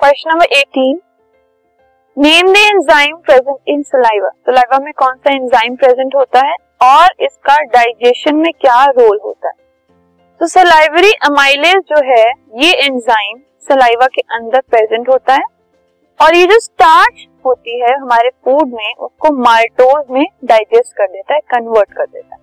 Question number eighteen. Name the enzyme present in saliva saliva में कौन सा enzyme present होता है और इसका डाइजेशन में क्या रोल होता है? तो सलाइवरी अमाइलेज जो है, ये एंजाइम सलाइवा के अंदर प्रेजेंट होता है और ये जो स्टार्च होती है हमारे फ़ूड में, उसको माल्टोज में डाइजेस्ट कर देता है कन्वर्ट कर देता है।